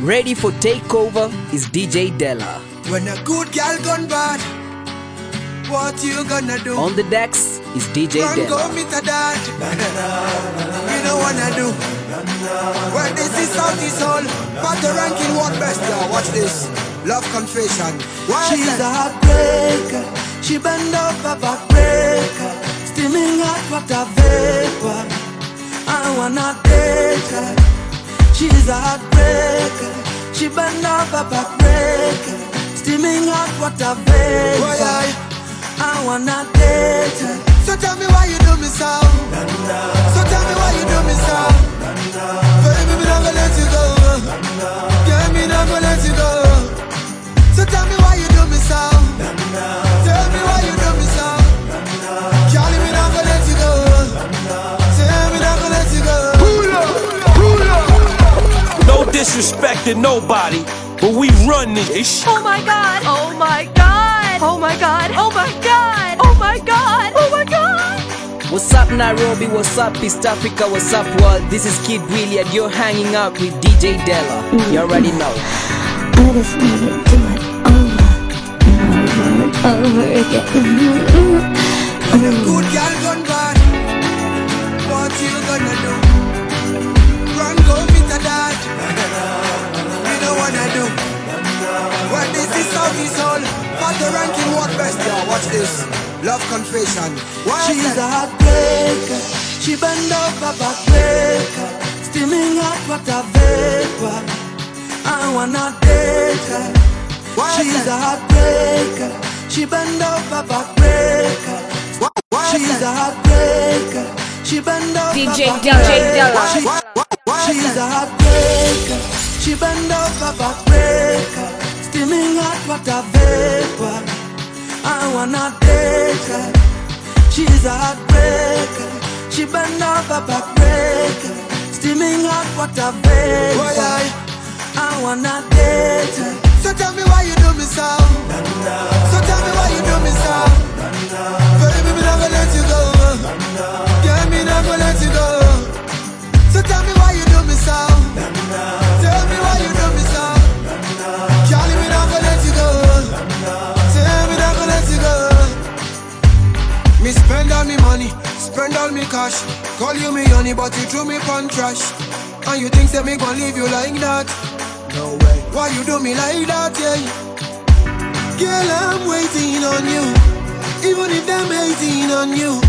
Ready for takeover is DJ Della. When a good girl gone bad, what you gonna do? On the decks is DJ Run go Della. meet a dad. You know wanna do. Well, this is Sauti Sol. But the ranking what best, yeah. Watch this. Love confession. Why She's is a that? heartbreaker. She bend over backbreaker. Steaming hot water vapor. I wanna take her. She's a heartbreaker. She bend over backbreaker. Steaming hot water vapor. Why I? I wanna date her. So tell me why you do me so. So tell me why you do me so. Baby, me not gonna let you go. Yeah, me not gonna let you go. So tell me why you do me so. Tell No disrespect to nobody, but we run this ish. Oh my god! Oh my god! Oh my god! Oh my god! Oh my god! Oh my god! What's up, Nairobi? What's up, East Africa? What's up, world? This is Kid Willie, and you're hanging out with DJ Della. You already know. I just wanna do it over and over and over again. When a You know what do. Well, this is Sauti Sol. But the ranking what best, yeah. Watch this. Love confession. Why is She's a heartbreaker. She bend over backbreaker. Steaming hot water vapor. I wanna date her. Why is She's a that? heartbreaker. She bend over backbreaker. Why, why is She's a that? heartbreaker. She bend over DJ backbreaker. DJ Della. She's a heartbreaker. She bend over backbreaker. Steaming hot water vapor. I wanna date her. She's a heartbreaker. She bend over backbreaker. Steaming hot water vapor. Why I? I wanna date her. So tell me why you do me so. So tell me why you do me so. Baby, me not gonna let you go. Yeah, me not gonna let you go. So tell me why you do me so. Me go. Go. Spend all me money, spend all me cash. Call you me honey, but you threw me on trash. And you think that me gon' leave you like that? No way. Why you do me like that, yeah? Girl, I'm waiting on you. Even if them hating on you.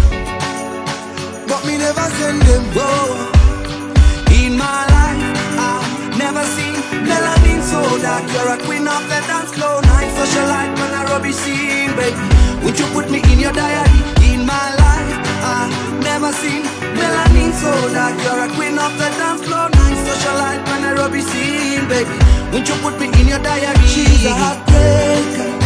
But me never send them. Whoa. In my life, never seen melanin so dark. You're a queen of the dance floor, night socialite when I rubbish scene, baby. Would you put me in your diary? In my life, I've never seen melanin so dark. You're a queen of the dance floor, night socialite when I rubbish scene, baby. Would you put me in your diary? She's a heartbreaker.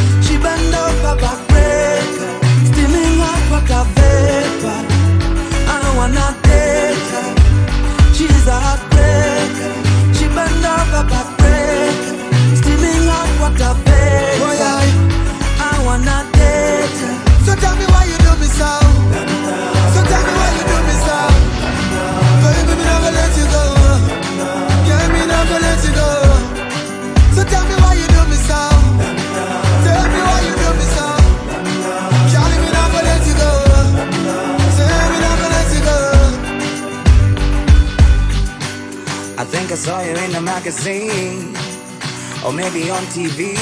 TV.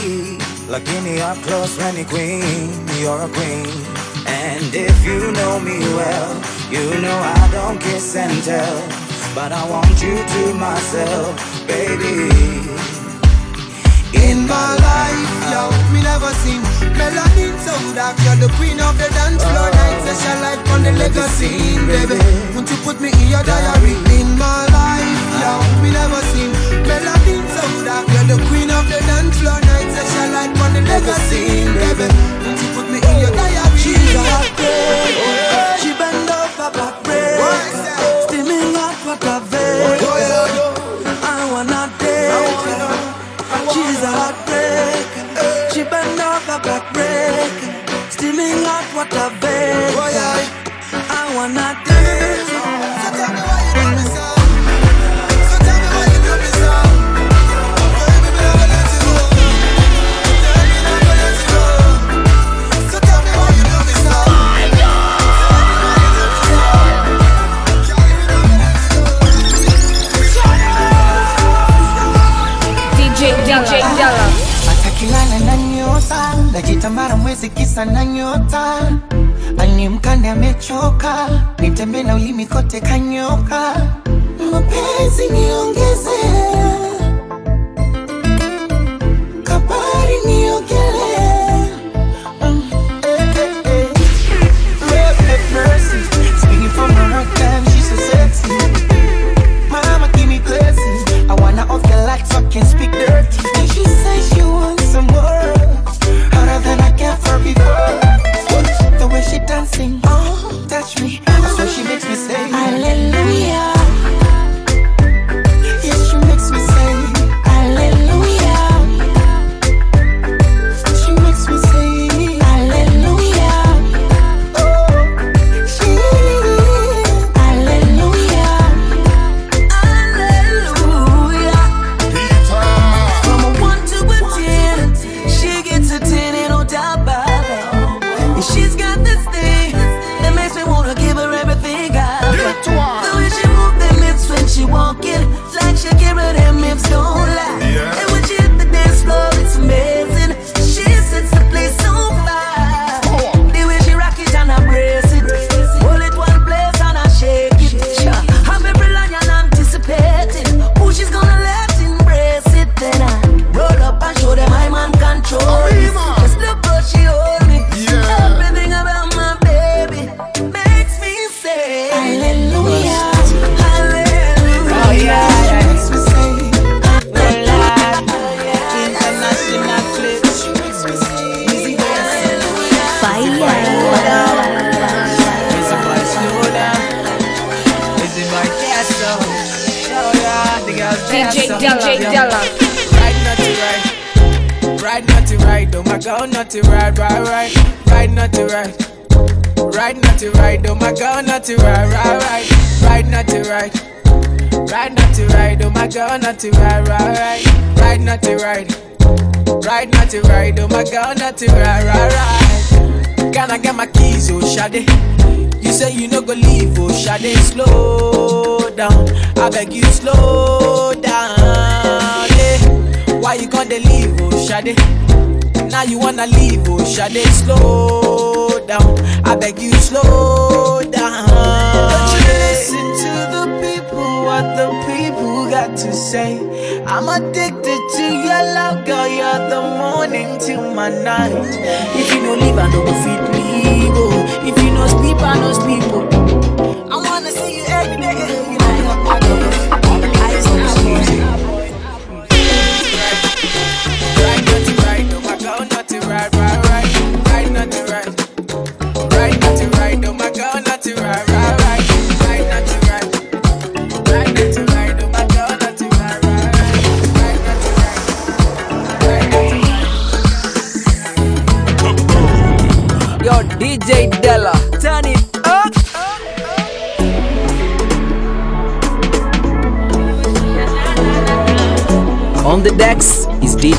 Looking me up close, Rennie Queen, you're a queen. And if you know me well, you know I don't kiss and tell. But I want you to myself, baby. In my life, yo, me never seen melanin so dark. You're the queen of the dance floor. Oh. Night session like on the legacy, baby. Won't you put me in your diary? In my life, yo, me never seen melanin so dark. You're the queen on baby. You put me in your diary? She's a heartbreaker. Go leave, oh Shade. Slow down, I beg you, slow down. Yeah. Why you gonna leave, oh Shade? Now you wanna leave, oh Shade. Slow down, I beg you, slow down. Don't you eh. listen to the people, what the people got to say. I'm addicted to your love, girl. You're the morning till my night. If you no leave, I no go fit leave. Oh. If you no sleep, I no sleep. Oh.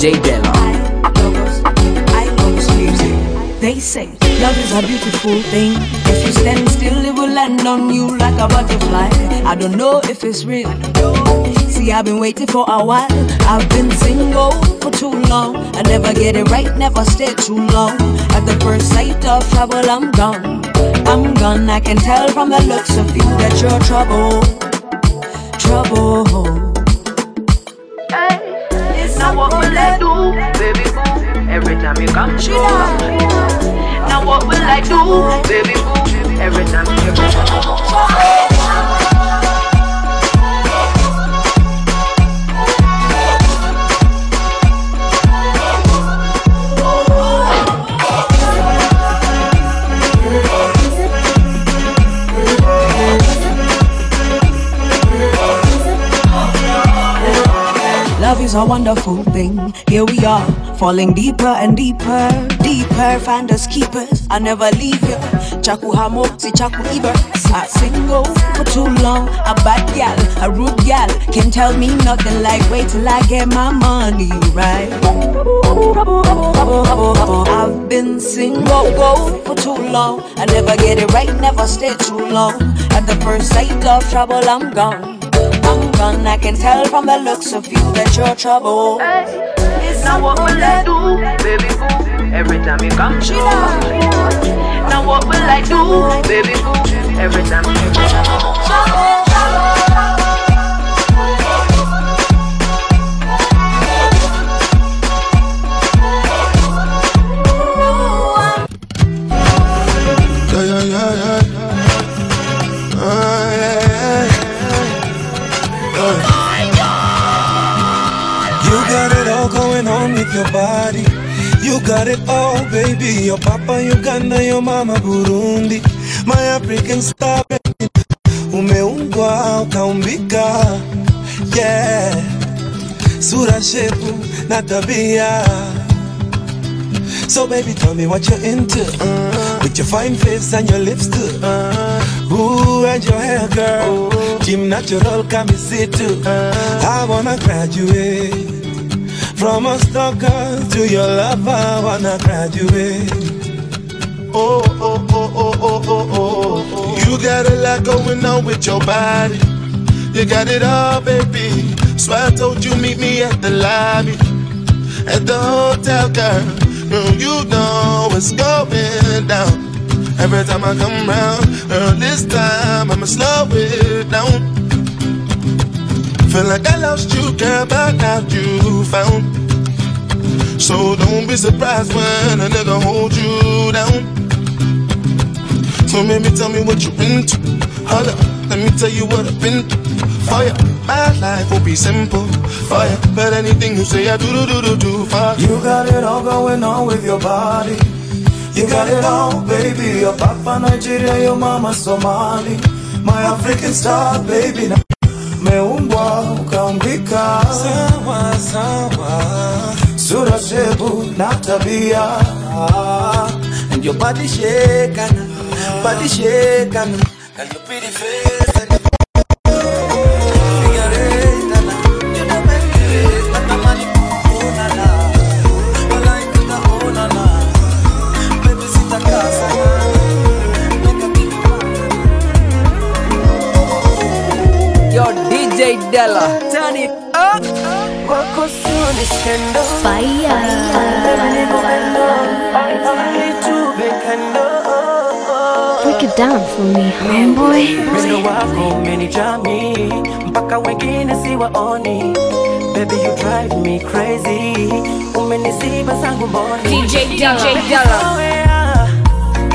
DJ Della. They say love is a beautiful thing. If you stand still, it will land on you like a butterfly. I don't know if it's real. See, I've been waiting for a while. I've been single for too long. I never get it right, never stay too long. At the first sight of trouble, I'm gone. I'm gone. I can tell from the looks of you that you're trouble. Trouble. Now what will I do, baby boo? Every time you come is a wonderful thing. Here we are, falling deeper and deeper, deeper. Find us keepers. I never leave you. Chaku hamo, si chaku iber. I single for too long. A bad gal, a rude gal. Can tell me nothing like wait till I get my money right. I've been single for too long. I never get it right, never stay too long. At the first sight of trouble, I'm gone. I'm. I can tell from the looks of you that you're trouble. Now what will I do, baby boo? every time you come over. Now what will I do, baby boo? Every time, every time. Yeah, your body. You got it all, baby. Your papa Uganda, your mama Burundi. My African star, baby. Umeumbwa ukaumbika, yeah. Sura, shepu na. So baby, tell me what you're into. With your fine face and your lips too. Ooh, and your hair, girl. Kim natural, come sit too. I wanna graduate from a stalker to your lover. Wanna graduate. Oh, oh, oh, oh, oh, oh, oh, oh. You got a lot going on with your body. You got it all, baby. So I told you meet me at the lobby, at the hotel, girl. Girl, you know what's going down. Every time I come round, girl, this time I'ma slow it down. Feel like I lost you, girl, but now you found. So don't be surprised when a nigga hold you down. So maybe tell me what you're into. Hold up, let me tell you what I've been through. Ya, my life will be simple. Ya, but anything you say, I do do do do do. For You got it all going on with your body. You got it all, baby. Your papa Nigeria, your mama Somali. My African star, baby. Na meumbwa ukaumbika sawa sawa, sura shebu na tabia, and your body DJ turn it up. Wako suni skendo Fire. Break it down for me, homeboy. Mwendo wako umenijami mpaka wengine siwaoni Baby you drive me crazy Umeniziba zangu mboni DJ Della. DJ Della. Mazoea,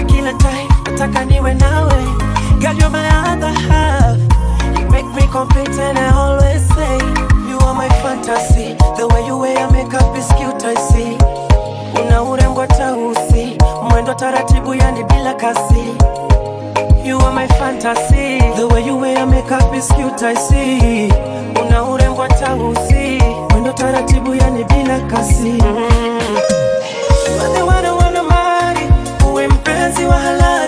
Kila time nataka niwe nawe Girl you're my other half You make me complete and I always say You are my fantasy. The way you wear your makeup is cute I see. Una urembo tausi Mwendo taratibu yani bila kasi. You are my fantasy. The way you wear your makeup is cute I see. Una urembo tausi Mwendo taratibu yani bila kasi. Mm. Wale wana wana mali Uwe mpenzi wa halali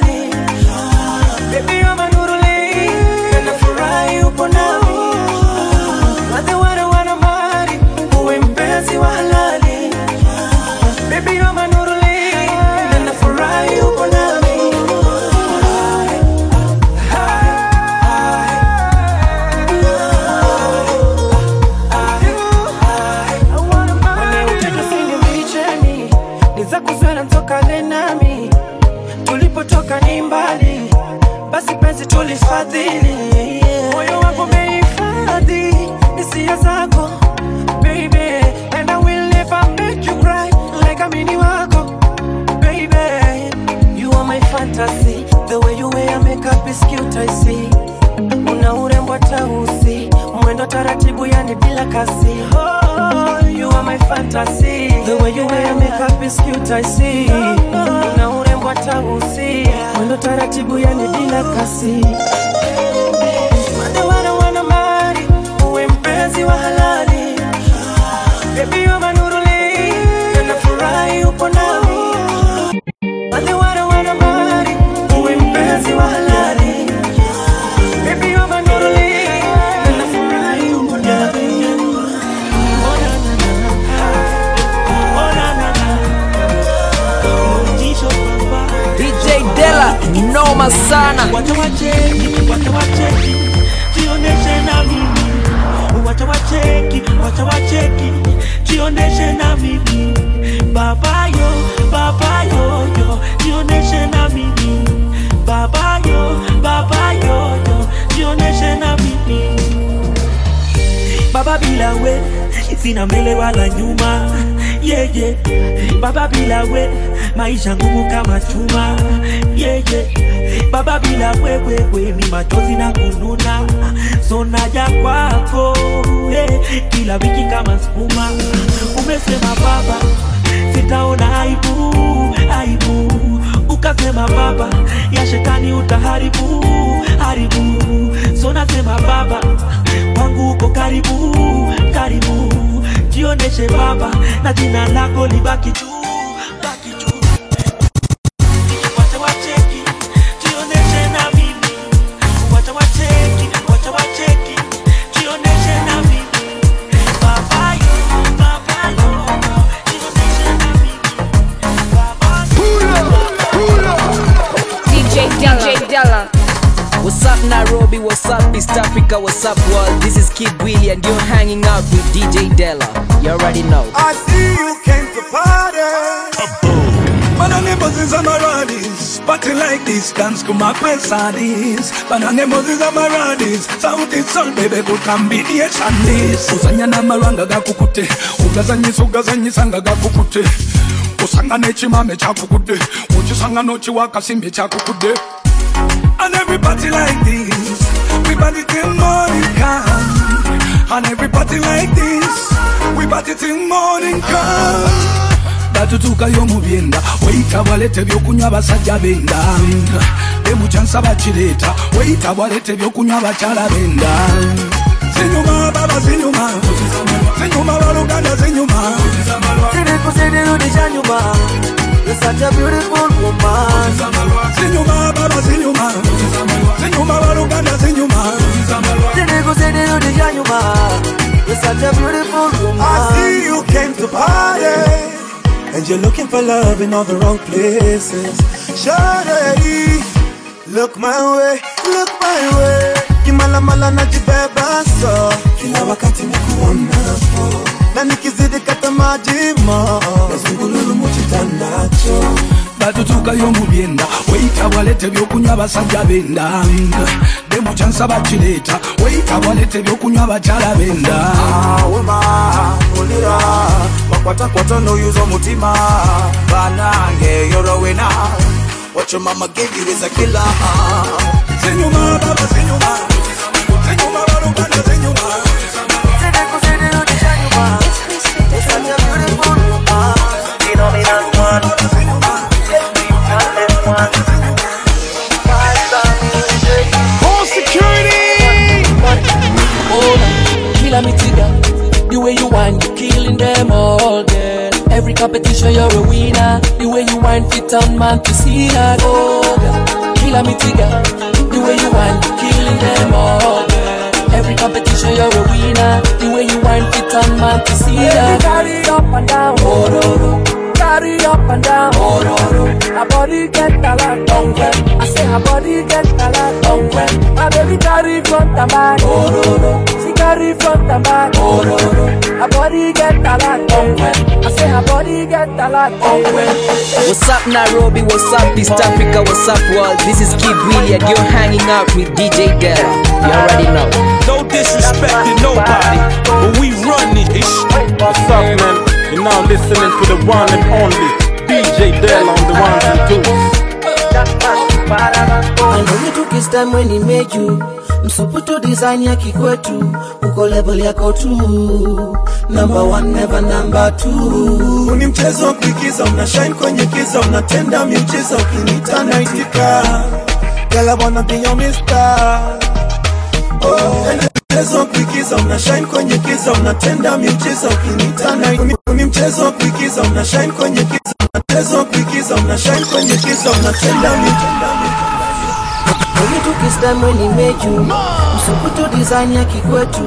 tulipotoka ni mbali basi penzi tulifadhili fantasy the way you wear makeup is cute I see. Una urembo tausi mwendo taratibu yani bila kasi. Oh, you are my fantasy. The way you wear makeup is cute I see. Una urembo tausi mwendo taratibu yani bila kasi. Wale wana mali uwe mpenzi wa halali. Baby you're my nuruli na nafurahi upo nami noma sana. Wacha wacheki, wacha wacheki, jioneshe na mimi. Wacha wacheki, wacha wacheki, jioneshe na mimi. Baba yo, baba yo yo, jioneshe na mimi. Baba yo, baba yo yo, jioneshe na mimi. Baba bila we, sina mbele wala nyuma. Yeah, yeah. Baba bila we maisha ngumu kama chuma. Yeah, baba bila wewewe ni machozi na kununa. So naja kwako kila wiki kama sukuma, umesema baba sitaona aibu aibu. Ukasema baba ya shetani utaharibu haribu. So nasema baba wangu uko karibu karibu. Jioneshe baba na jina lako libaki juu Africa, what's up world This is Kid Willie and you're hanging out with DJ Della You already know I see you came to party. Banane Moses Amaradis, party like this, dance to my pesadis. Banane Moses Amaradis, sauti sol baby good combination this. Usanya na maranga gakukute, ugazanyisa ugazanyisa nga gakukute. Usangane chimame chakukude, uchisangano chiwakasimbe chakukude. And everybody like this, we party till morning come. And everybody like this, we party till morning come. batutuukayo mu byenda weyita bwalete ebyokunywa abasajja benda emukyansa bakireeta weyita bwalete ebyokunywa abakyala benda zinyuma baba zinyuma zinyuma baluganda zinyuma Zirikuzirirudishanyuma. You're such a beautiful woman. zinyuma baba zinyuma zinyuma baluganda zinyuma Zirikuzirirudishanyuma. You're such a beautiful woman. I see you came to party. And you're looking for love in all the wrong places. Shawty, look my way, look my way. Kimala mala najibeba so kila wakati nikuonapo na nikizidi kata majima nasungululu muchitandacho. Batutuukayo mu byenda. Weyita bwalete ebyokunywa abasajja benda. Demukyansa bakireeta weyita bwalete ebyokunywa abakyala benda. Wema ulira wakwatakwata noyuza omutima banange yorowena what your mama gave you is a killer zinyuma baba zinyuma zinyuma baluganda zinyuma Home security. Oh, killer me tigger. The way you whine, you killing them all, girl. Every competition, you're a winner. The way you whine, fit on man to see that. Oh, girl. Killer me tigger. The way you whine, you killing them all, girl. Every competition, you're a winner. The way you whine, fit on man to see that. Carry up and down, oh, oh, oh. Carry up and down, oh, oh, oh. Her body get a lot longer. I say her body get a lot longer. My baby carry front and back, oh, oh, oh. She carry front and back, oh, oh, oh. Her body get a lot longer. I say her body get a lot longer. What's up Nairobi, what's up East Africa, what's up world This is Kid Willie and you're hanging out with DJ Della You already know No disrespect to nobody, but we run this shit. What's up, man? You're now listening to the one and only DJ Dell on the ones and twos. I know you time when he made you msuputu design ya kikwetu uko level yako tu number one never number two. Ni mchezo wa kuigiza una shine kwenye kiza unatenda miujiza ukinita naitika Girl, I wanna be your mister. Oh, mchezo wa kuigiza una shine kwenye giza unatenda miujiza ukinita ni mchezo wa kuigiza una shine kwenye giza mchezo wa kuigiza una shine kwenye giza unatenda miujiza. Made you msuputu design ya kikwetu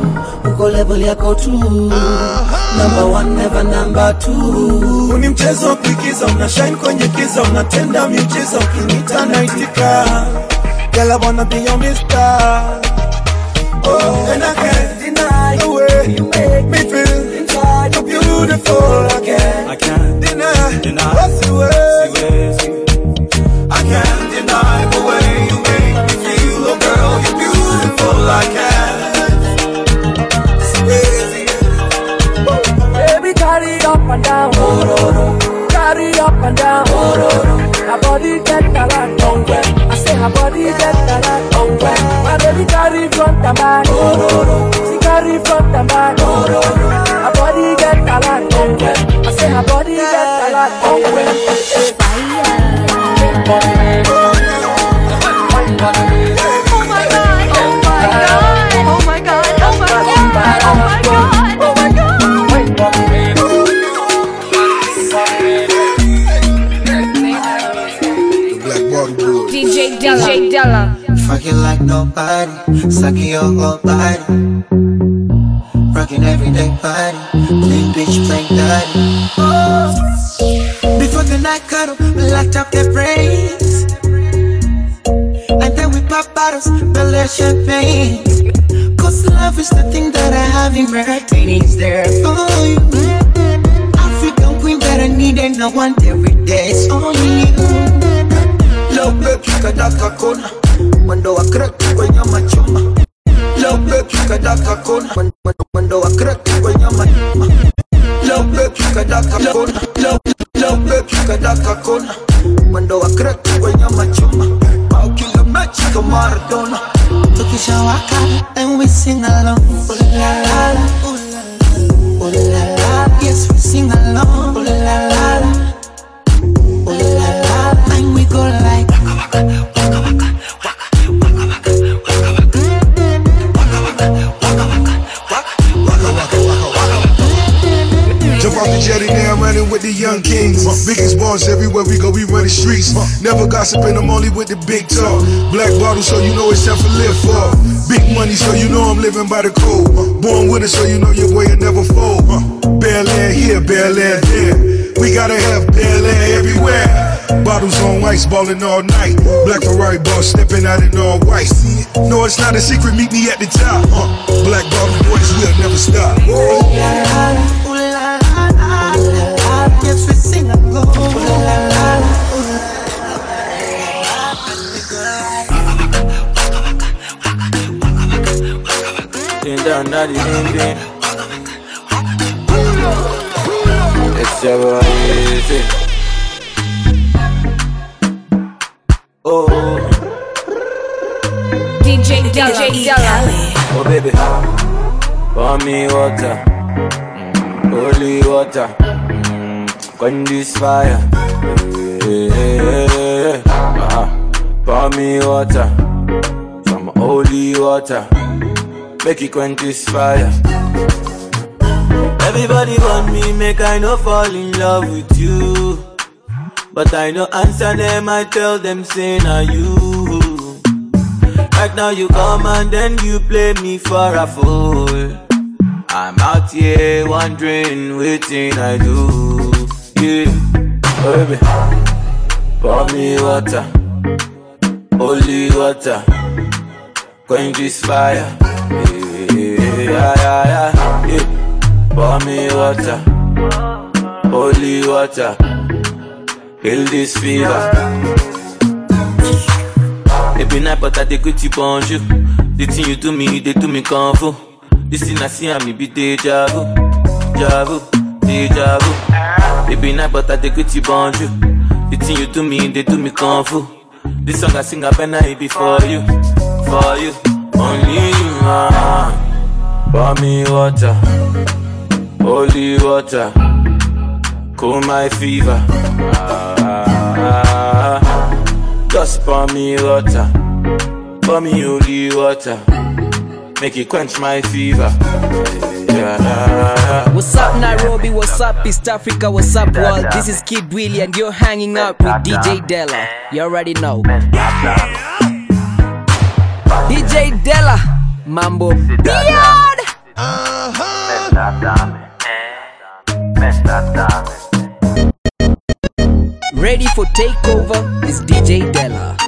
uko level yako tu number one never number two. Ni mchezo wa kuigiza una shine kwenye giza unatenda miujiza ukinita naitika Girl, I wanna be your mister Oh, and I can't deny the way you make me feel inside. You're beautiful. I can't, I can't deny, deny what's the way. I can't deny the way you make me feel. Oh, girl, you're beautiful. I can't. It's crazy. and down. Carry up and down. Her body get lot on. I say her body get a carry front and back. She carry front and back. Her body get a lot on wet. I say her body get a lot on wet. Oh my god, oh my god, oh my god, oh my god, oh my god, oh my god. DJ Della. DJ Della. Fuck you like nobody, suck your whole body. Rocking everyday body, plain bitch, plain daddy. Before the night cuddle, we locked up their brains. And then we pop bottles, their champagne. Cause love is the thing that I have in and it's there for you. African queen that I need and I want every day, it's only you. Leo baby kadaka kona mwendo wa crack kwenye machuma Leo baby kadaka kona mwendo wa crack kwenye machuma Leo baby kadaka kona Leo Leo baby kadaka kona mwendo wa crack kwenye machuma Bao kila mechi kama Maradona. Tukishawaka and we sing along Ooh la la la Ooh la la Yes we sing along running with the young kings. Biggest boss everywhere we go, we run the streets. Never gossiping, I'm only with the big talk. Black bottle, so you know it's time for live for. Big money, so you know I'm living by the code. Born with it, so you know your way will never fold. Bel Air here, Bel Air there. We gotta have Bel Air everywhere. Bottles on ice, ballin' all night. Black Ferrari boss stepping out in all white. No, it's not a secret, meet me at the top. Uh, Black bottle boys, we'll never stop. Yes, Ding dong, daddy, ding ding. It's your easy. Oh, DJ Della. DJ Della. oh baby, pour me water, holy water, quench this fire. Hey, hey, hey, hey. Uh-huh. Pour me water, some holy water, make it quench this fire. Everybody want me, make I no fall in love with you. But I no answer them, I tell them, say, na you. Right now you come and then you play me for a fool. I'm out here wondering, waiting I do. Yeah, oh, baby, pour me water, holy water, quench this fire. Pour me water, holy water, heal this fever. Every night, but I with you bonjour. The thing you do me, they do me fu. This thing I see, I me be deja vu, deja vu, deja vu. Every night, but I with you bonjour. The thing you do me, they do me fu. This song I sing, I better it be for you, for you, only you. Ah. Pour me water, holy water, cool my fever. Ah, just pour me water, pour me holy water, make it quench my fever. What's up, Nairobi? What's up, East Africa? What's up, world? This is Kid Willie, and you're hanging out with DJ Della. You already know. DJ Della, Mambo Beyond. Ready for takeover is DJ Della.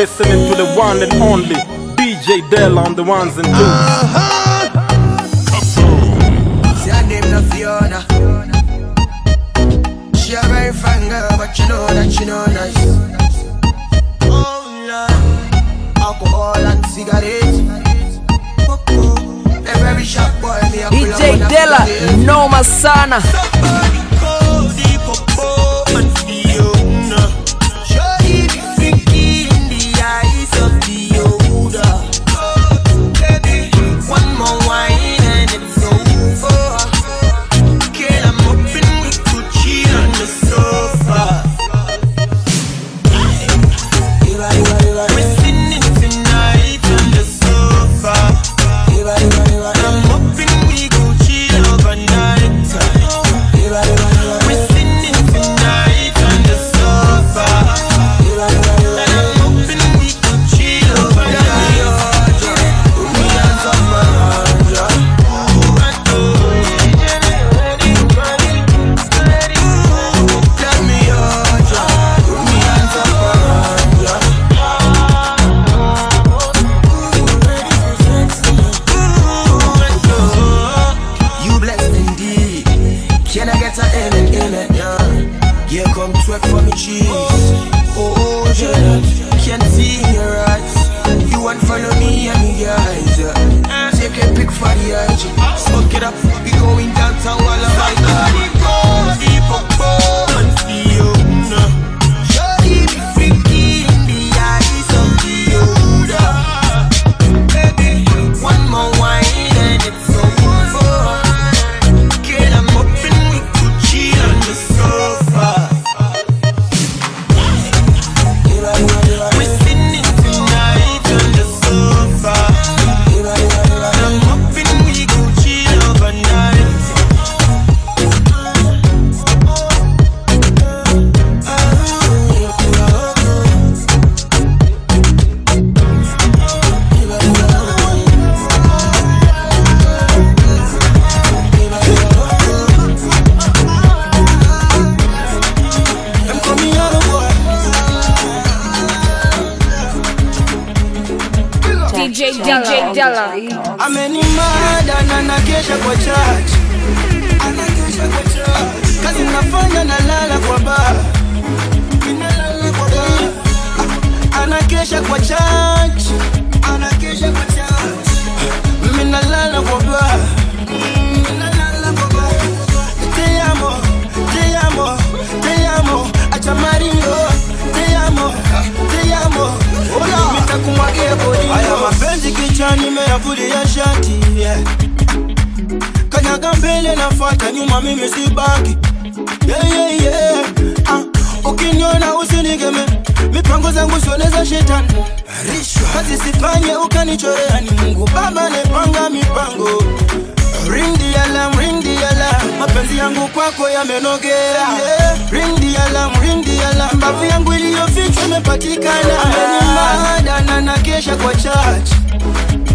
listening to the one and only DJ Dell on the ones and twos. Uh-huh. See, no She a girl, but you know that she nice. Oh Lord, alcohol and cigarettes. Oh, oh. DJ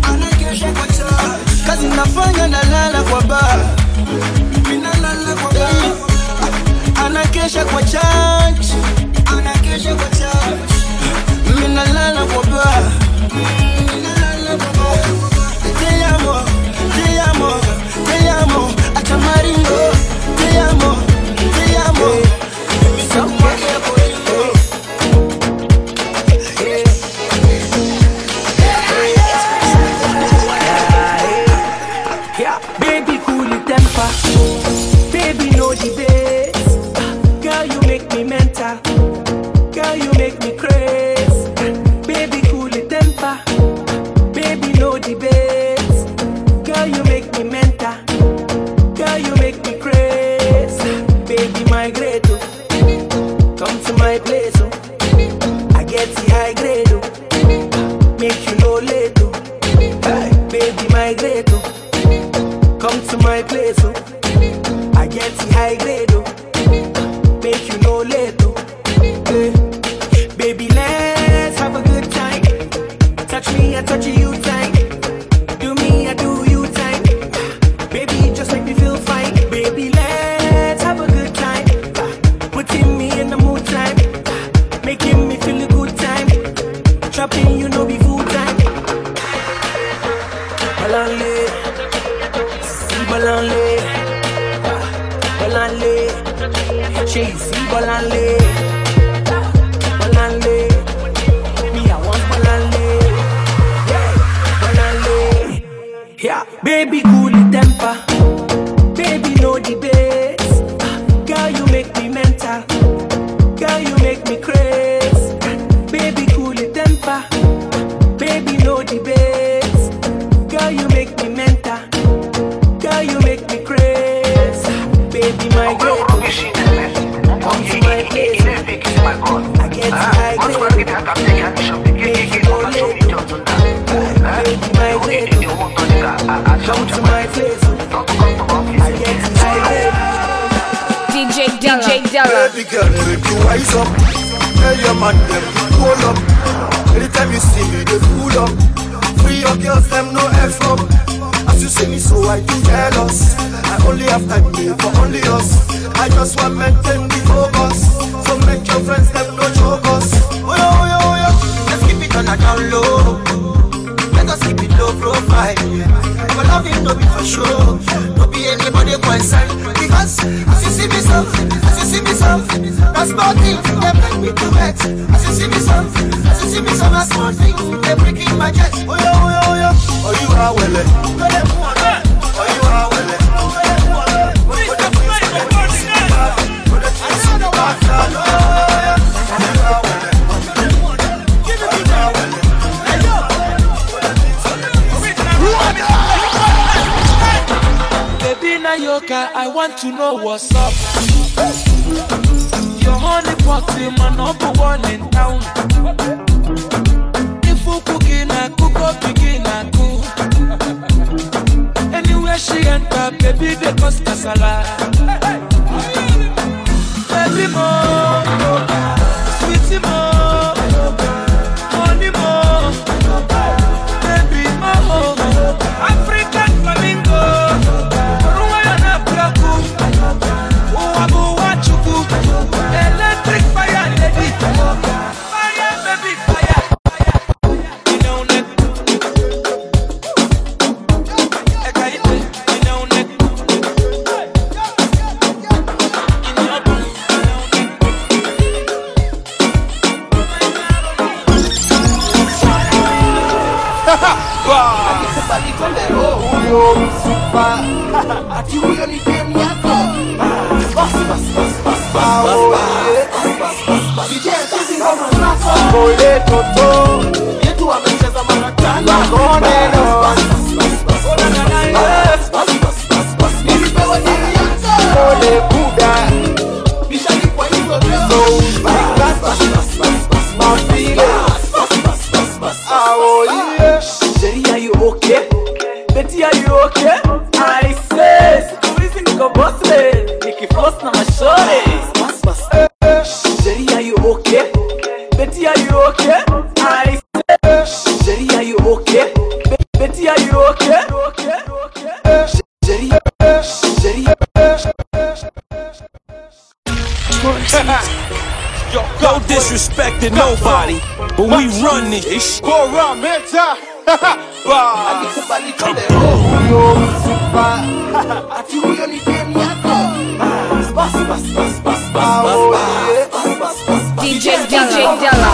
anakesha kwa cha kazi nafanya nalala kwa ba minalala kwa ba anakesha kwa church. Anakesha kwa church. Minalala kwa ba minalala kwa ba te amo te amo te maringo. Baby, cool the temper. Baby, know the bass. Ah, girl, you make me mental. Girl, you make me crazy. Baby, cool the temper. Baby, know the bass. Girl, you make me mental. Girl, you make me crazy. Ah, baby, my great. Come to my place. I get high grade. DJ Della. Baby girl, make you wise up. Tell your man them hold up. Anytime you see me, they fool up. Free your girls, them no F up. As you see me, so I do jealous. I only have time here for only us. I just want maintain the focus. So make your friends them no joke us. Oh yeah, oh yeah, oh yeah. Let's keep it on a down low. Let us keep it low profile. I'm loving no be for sure. No be anybody go inside. Because as you see me so, as you see me so, that's nothing. They make me to wet. As you see me so, as you see me so, that's small thing. They breaking my chest. Oh yeah, oh yeah, oh yeah. Oh you are well. Oh you are well. Baby Nayoka, I want to know what's up. Your honey pot is my number one in town. If you cooking, I cook up, begin, I cook. Anywhere she enter, baby, they cause casala. Baby mo, Hello Baby, are you okay? Jerry, Jerry. No disrespecting nobody, but we run this. Scoramenta! DJ DJ Della.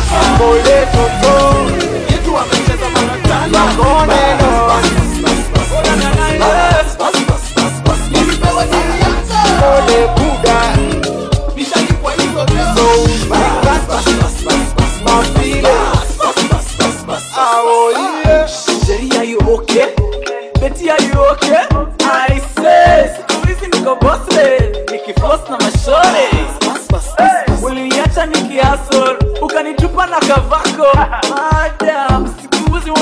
Uliniacha nikihustle, ukanitupa na kavako.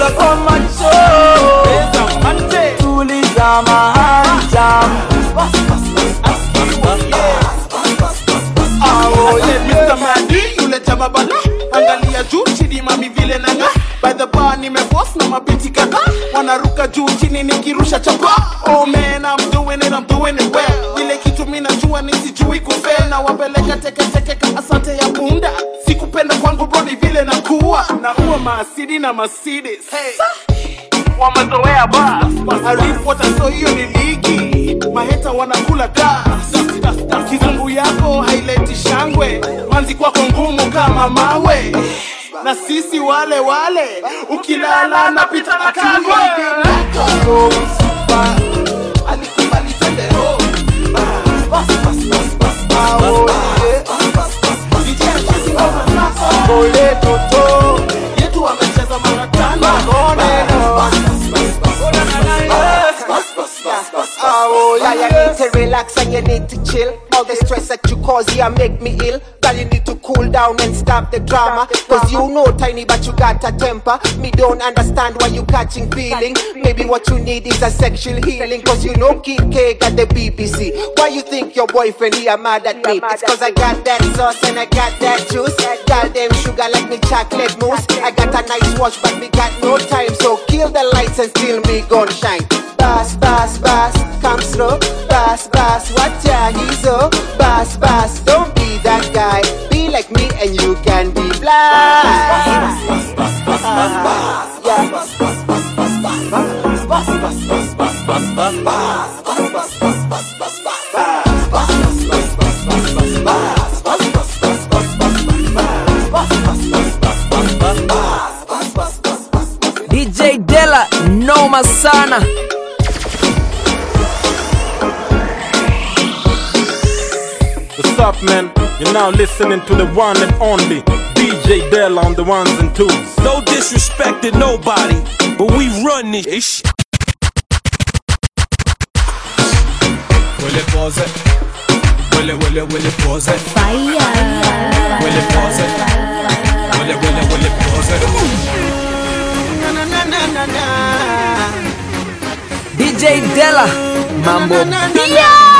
kula kwa macho. Tuliza mahanja. Mr. Madi, yule chama bala angalia juu chini mami vile nanga by the bar nimeboss na mabiti kadhaa wanaruka juu chini nikirusha chapa oh man I'm doing it I'm doing it well. Ile kitu mimi najua ni sijui na wapeleka teke teke ka asante ya bunda ni na uwa maasidi na masidi. Hey. wamezoea bas. Hiyo ni ligi. Maheta wanakula gas. Kizungu yako haileti shangwe. Manzi kwako ngumu kama mawe. Na sisi wale wale ukilala napita na kangwe relax and you need to chill. All the stress that you cause, yeah, make me ill. Girl, you need to cool down and stop the drama. Cause you know tiny, but you got a temper. Me don't understand why you catching feeling. Maybe what you need is a sexual healing. Cause you know Kid K got the BBC. Why you think your boyfriend here mad at me? It's cause I got that sauce and I got that juice. Girl, them sugar like me chocolate mousse. I got a nice watch, but me got no time. So kill the lights and still me gon' shine. Bass, bass, bass, come slow. Bass, bass, what ya he's so. Oh. Bass, bass, don't be that guy. Be like me and you can be black. DJ Della, noma sana. Up, man? You're now listening to the one and only DJ Dell on the ones and twos. No disrespect to nobody, but we run this shit. Will it pause it? Will it, will it, will it pause it? Fire. Will it pause it? Will it, will it, will it pause it? Na, na, na, na, na. DJ Della, mambo Beard.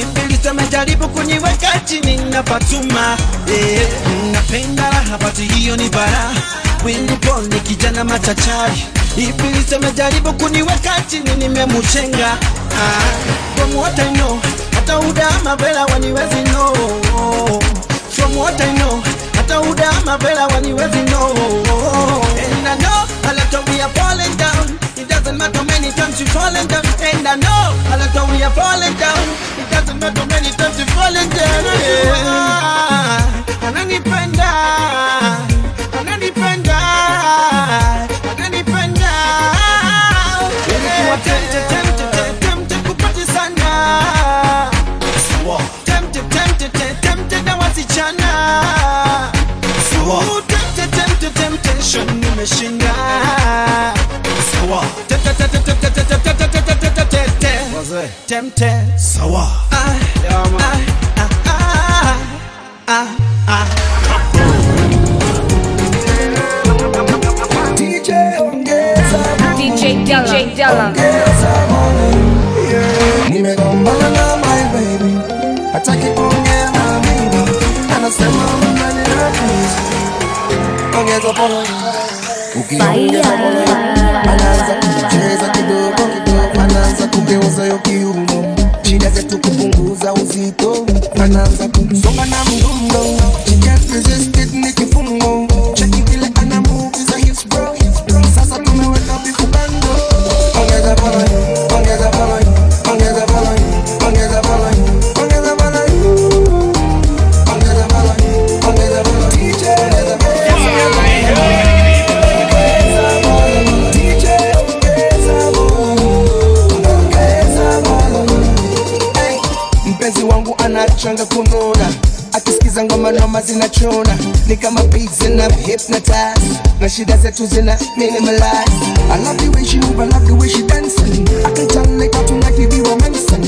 Ibilisi amejaribu kuniweka chini na patuma. Eh, Napenda raha pati hiyo ni bara. Wingu poni kijana machachari. Ibilisi amejaribu kuniweka chini nimemuchenga ah, From what I know hata udama vela waniwezi no From what I know hata udama vela waniwezi no And I know a lot to be a falling down. It doesn't matter many times you falling down we are falling down. You got to know how many times you're falling down. Yeah. And any panda, and any panda, and any panda. Nilikuwa tempted, tempted, tempted, tempted temptation. Tempted. Tempted. Ah, ah, ah, ah, ah, ah. DJ Della. DJ Della. Nimegombana na my baby hataki kuongea na mimi anasema mnani na please ongeza pole ukiongeza moyo anaanza kucheza kidogo kidogo anaanza kugeuza yo uzito anaanza kumsonga na mdundo She can't resist it kama beats zina hypnotize na shida zetu zina minimalize I love the way she move, I love the way she dancing. I can tell like how tonight we be romancing.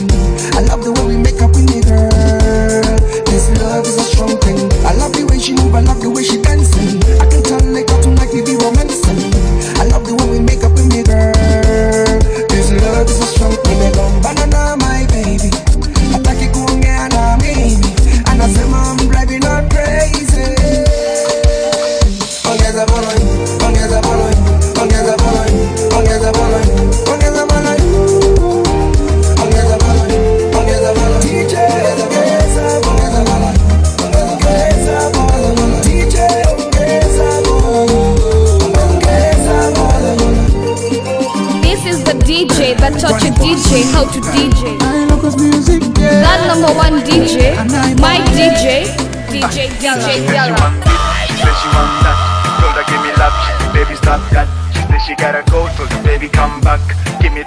I love the way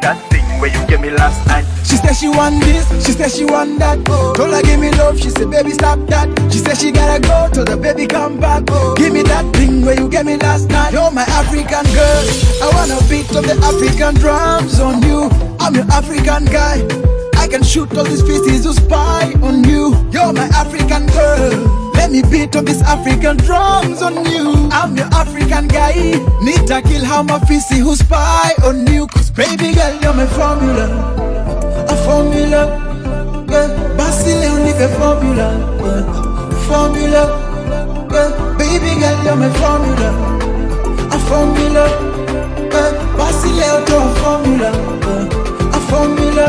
that thing where you gave me last night. She said she want this, she said she want that. Told her give me love, she said baby stop that. She said she gotta go, told her baby come back. Give me that thing where you gave me last night. You're my African girl, I wanna beat of the African drums on you. I'm your African guy. I can shoot all these pieces who spy on you. You're my African girl. Let me beat up these African drums on you. I'm your African guy. Need to kill how my fisi who spy on you. Baby girl, you're my formula. A formula. Yeah. Basi leo nipe formula. Yeah. Formula. Yeah. Baby girl, you're my formula. A formula. Yeah. Basi leo to a formula. Yeah. A formula.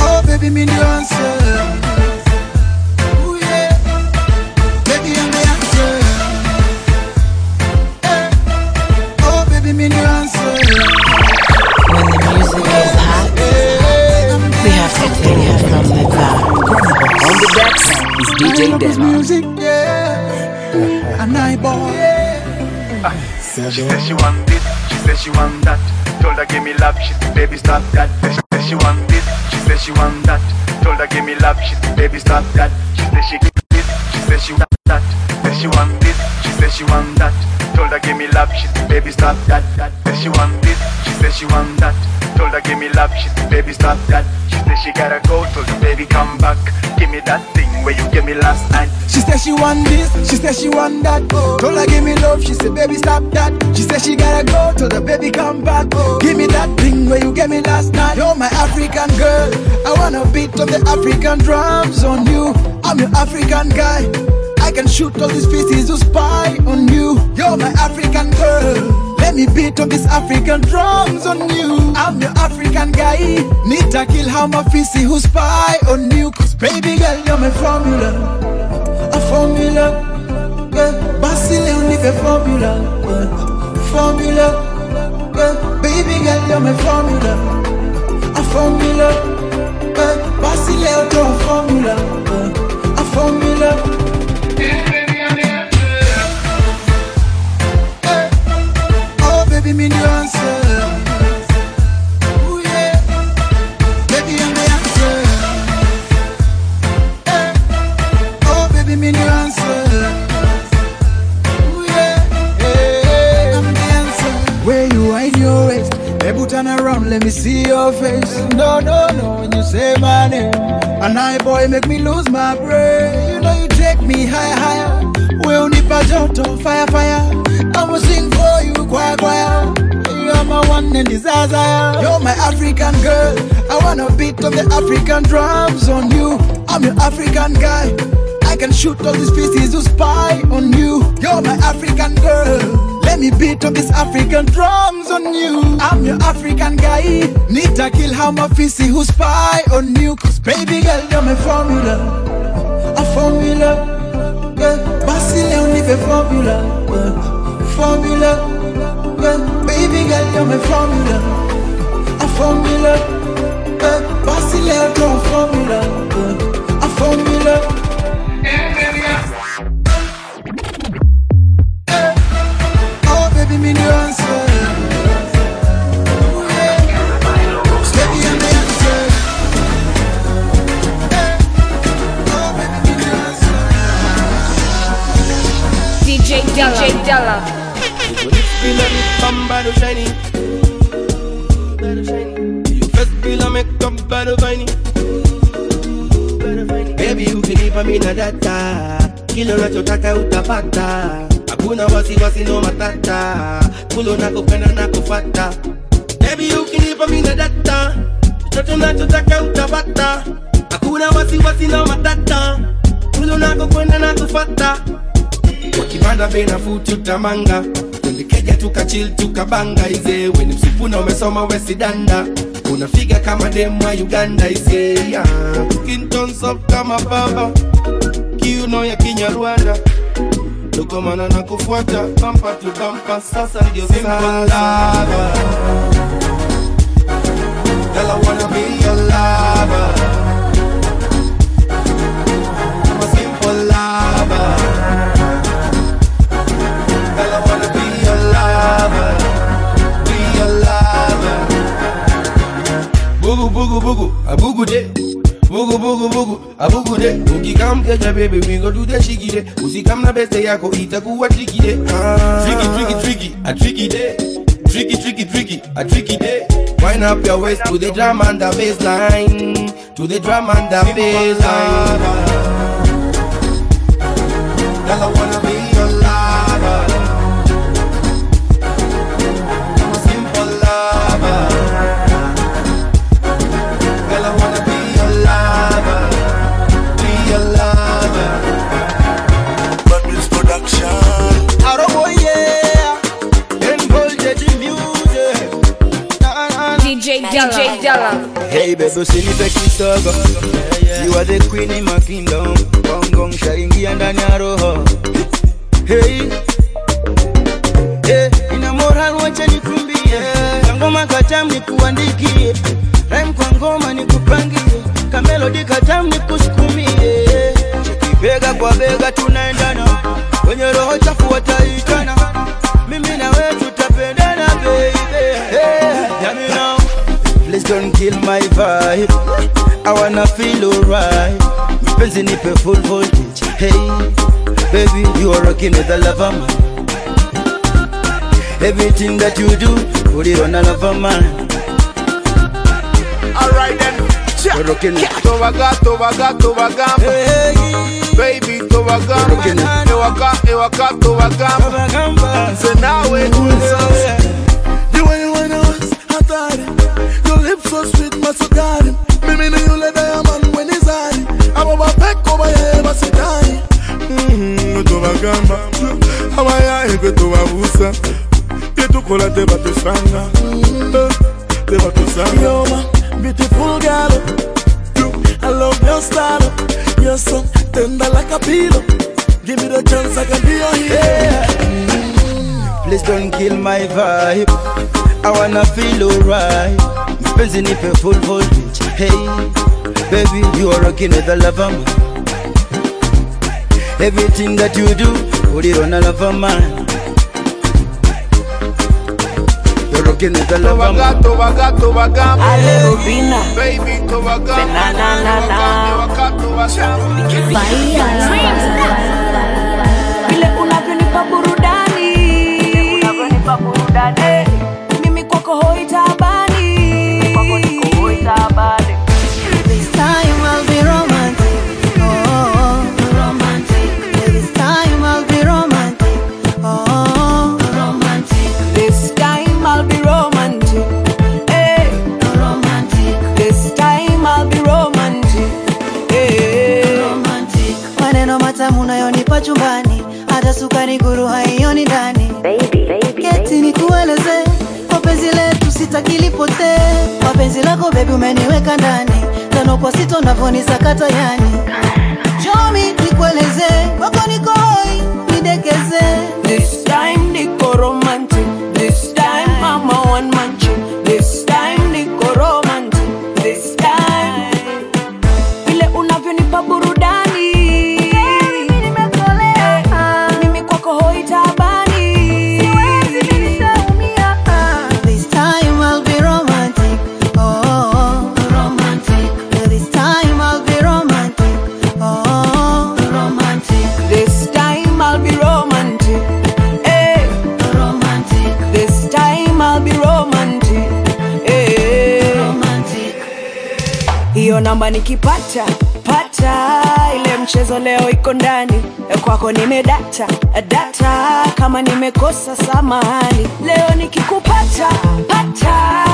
Oh baby, me DJ I love this music, yeah. And I boy. She said she want this. She said she want that. Told her give me love. She said baby stop that. She said she want this. She said she want that. Told her give me love. She said baby stop that. She said she give this. She said she want that. Said she want this. She said she want that. Told her give me love. She said baby stop that. Said she want this. She said she want that. Told her give me love. She said baby stop that. She said she gotta go. Told her baby come back. Give me that thing where you gave me last night. She said she want this, she said she want that. Told her give me love, she said baby stop that. She said she gotta go, told her baby come back. Give me that thing where you gave me last night. You're my African girl, I wanna beat of the African drums on you. I'm your African guy. I can shoot all these pieces who spy on you. You're my African girl. Let me beat up these African drums on you. I'm your African guy. Need to kill how my fisi who spy on you. Cause baby girl, you're my formula. A formula. Yeah. Basi leo nipe formula. Yeah. Formula. Yeah. Baby girl, you're my formula. A formula. Yeah. Basi leo to a formula. Yeah. A formula. Say my name, and I boy make me lose my brain. You know you take me higher, higher. We unipa joto, fire, fire. I'ma sing for you, choir, choir. You're my one and desire. You're my African girl. I wanna beat on the African drums on you. I'm your African guy. I can shoot all these feces who spy on you. You're my African girl. Let me beat up these African drums on you. I'm your African guy. Need to kill how my fissy who spy on you. Cause baby girl, you're my formula. Formula. Yeah. Basile on a formula. Yeah. Formula. Yeah. Baby girl, you're my formula. A formula. Yeah. Basile on a formula. Yeah. A formula. DJ Della. DJ Della. Feel like come by the shiny. You first feel like make come by the viney. Baby, you ukinipa mina data kile unachotaka utapata hakuna wasiwasi no matata kule unakopenda na kufata Baby, you ukinipa mina data chochote unachotaka utapata hakuna wasiwasi no matata kule unakokwenda na kufata wakipanda bei nafuu tutamanga. Tulikeja tukachil tukabanga. Ize weni msipuna umesoma wesidanda unafiga kama demu wa uganda ize yeah. Kinton kama baba kiuno ya kinyarwanda. Dokomana na kufuata pampa tu bampa sasa ndio sasa Girl, I wanna be your lover. Bugu bugu bugu, a bugu de. Bugu bugu bugu, a bugu de. Ukikam keja baby, we go do the shiki de. Usikam na beste yako itakuwa tricky de. Ah. Tricky tricky tricky, a tricky de. Tricky tricky tricky, a tricky de. Wind up your waist to the drum and the bass line, to the drum and the bass line. Girl, I wanna usinipe kisogo You are the queen in my kingdom. Gong gong shaingia ndani ya roho. Hey. Hey, ina moral wacha nikumbie. Ngoma katam nikuandikie. Rhyme kwa ngoma nikupangie. Kamelodi katam nikusukumie. Bega kwa bega tunaendana. Kwenye roho chafu wataitana. Mimi na wewe tutapendana baby. Hey, hear me now Please don't kill my vibe. I wanna feel alright. Mpenzi nipe full voltage. Hey, baby, you are rocking with a lover man. Everything that you do, put it on a lover man. Alright then. You're rocking it. Towaga, towaga, towagamba. Baby, towagamba. Ewaka, ewaka, towagamba. So now we Your lips so sweet masukari Mimi ni yule diamond when he's high. Aba bapeko baye basidai Mm, tobagamba abayaye gwe tobabuusa byetukola tebatusanga Eh, tebatusanga You're my beautiful girl. I love your style. You're so tender like a pillow. Give me the chance I can be your hero. Please don't kill my vibe. I wanna feel alright. Mpenzi nipe full voltage. Hey, baby, you are rocking with a lover man. Everything that you do, put it on a lover man. You're rocking with a lover Towaga, man. towaga, towagamba. Ale Rubina. Baby, towagamba. Na, na, na, na. Ewaka, towagamba. vile unavyonipa burudani unavyonipa burudani mimi kwako hoi sukari guru haioni ndani. Keti ni kueleze kwa penzi letu sitakilipotee kwa penzi lako bebi umeniweka ndani. Tano kwa sito navonisakata yani chomi nikueleze. Wako niko hoi nidekeze. This time niko romantic. This time mama one man namba nikipata pata. Ile mchezo leo iko ndani kwako, nimedata data. Kama nimekosa samahani, leo nikikupata pata.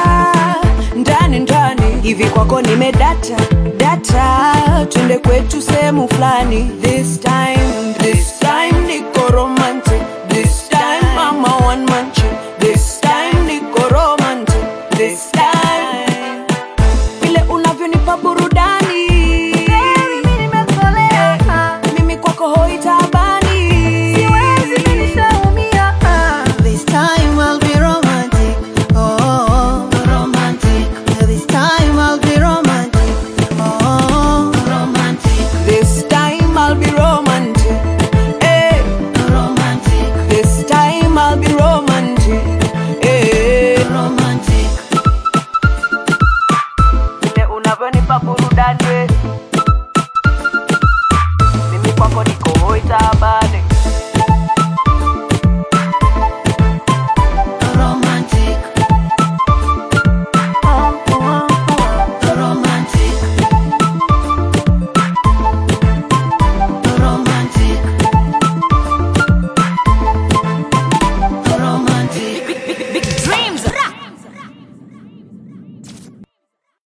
Ndani ndani hivi kwako, nimedata data, twende kwetu sehemu fulani, this time this time nikoroma